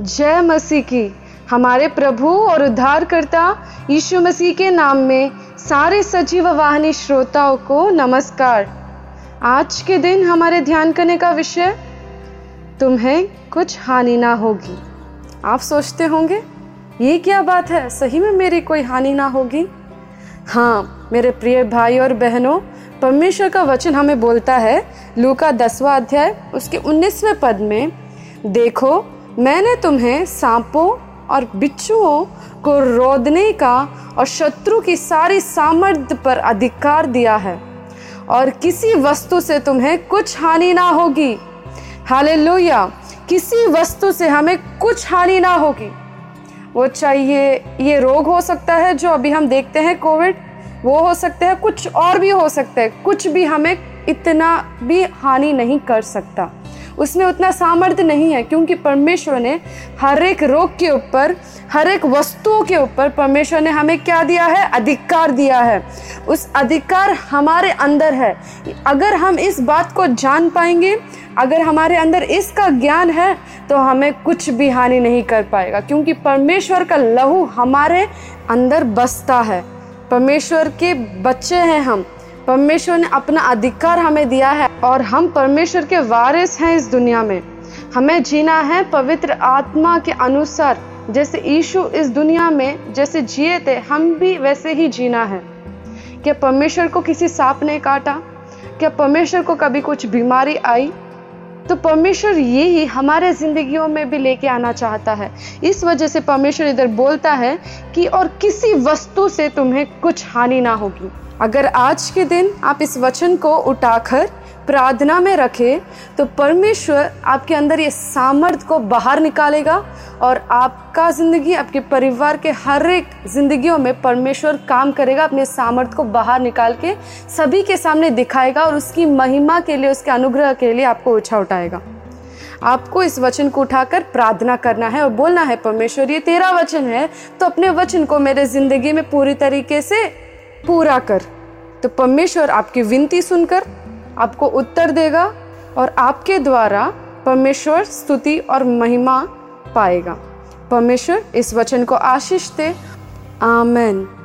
जय मसीह की। हमारे प्रभु और उद्धारकर्ता यीशु मसीह के नाम में सारे सजीव वाहिनी श्रोताओं को नमस्कार। आज के दिन हमारे ध्यान करने का विषय, तुम्हें कुछ हानि ना होगी। आप सोचते होंगे, ये क्या बात है? सही में मेरी कोई हानि ना होगी? हाँ मेरे प्रिय भाई और बहनों, परमेश्वर का वचन हमें बोलता है लू का दसवा अध्याय, उसके उन्नीसवें पद में, देखो मैंने तुम्हें सांपों और बिच्छुओं को रोदने का और शत्रु की सारी सामर्थ्य पर अधिकार दिया है। और किसी वस्तु से तुम्हें कुछ हानि ना होगी। हालेलुया। किसी वस्तु से हमें कुछ हानि ना होगी। वो चाहिए, ये रोग हो सकता है जो अभी हम देखते हैं कोविड। वो हो सकता है, कुछ और भी हो सकता है, कुछ भी हमें इतना भी हानि नहीं कर सकता। उसमें उतना सामर्थ्य नहीं है, क्योंकि परमेश्वर ने हर एक रोग के ऊपर, हर एक वस्तुओं के ऊपर परमेश्वर ने हमें क्या दिया है? अधिकार दिया है। उस अधिकार हमारे अंदर है। अगर हम इस बात को जान पाएँगे, अगर हमारे अंदर इसका ज्ञान है तो हमें कुछ भी हानि नहीं कर पाएगा, क्योंकि परमेश्वर का लहू हमारे अंदर बसता है। परमेश्वर के बच्चे हैं हम। परमेश्वर ने अपना अधिकार हमें दिया है और हम परमेश्वर के वारिस हैं इस दुनिया में। हमें जीना है पवित्र आत्मा के अनुसार। जैसे यीशु इस दुनिया में जैसे जिए थे, हम भी वैसे ही जीना है। क्या परमेश्वर को किसी सांप ने काटा? क्या परमेश्वर को कभी कुछ बीमारी आई? तो परमेश्वर यही हमारे जिंदगियों में भी लेके आना चाहता है। इस वजह से परमेश्वर इधर बोलता है कि और किसी वस्तु से तुम्हें कुछ हानि ना होगी। अगर आज के दिन आप इस वचन को उठाकर प्रार्थना में रखें तो परमेश्वर आपके अंदर ये सामर्थ्य को बाहर निकालेगा और आपका ज़िंदगी, आपके परिवार के हर एक ज़िंदगियों में परमेश्वर काम करेगा, अपने सामर्थ्य को बाहर निकाल के सभी के सामने दिखाएगा और उसकी महिमा के लिए, उसके अनुग्रह के लिए आपको ऊँचा उठाएगा। आपको इस वचन को उठाकर प्रार्थना करना है और बोलना है, परमेश्वर, ये तेरा वचन है तो अपने वचन को मेरे ज़िंदगी में पूरी तरीके से पूरा कर। तो परमेश्वर आपकी विनती सुनकर आपको उत्तर देगा और आपके द्वारा परमेश्वर स्तुति और महिमा पाएगा। परमेश्वर इस वचन को आशीष दे। आमेन।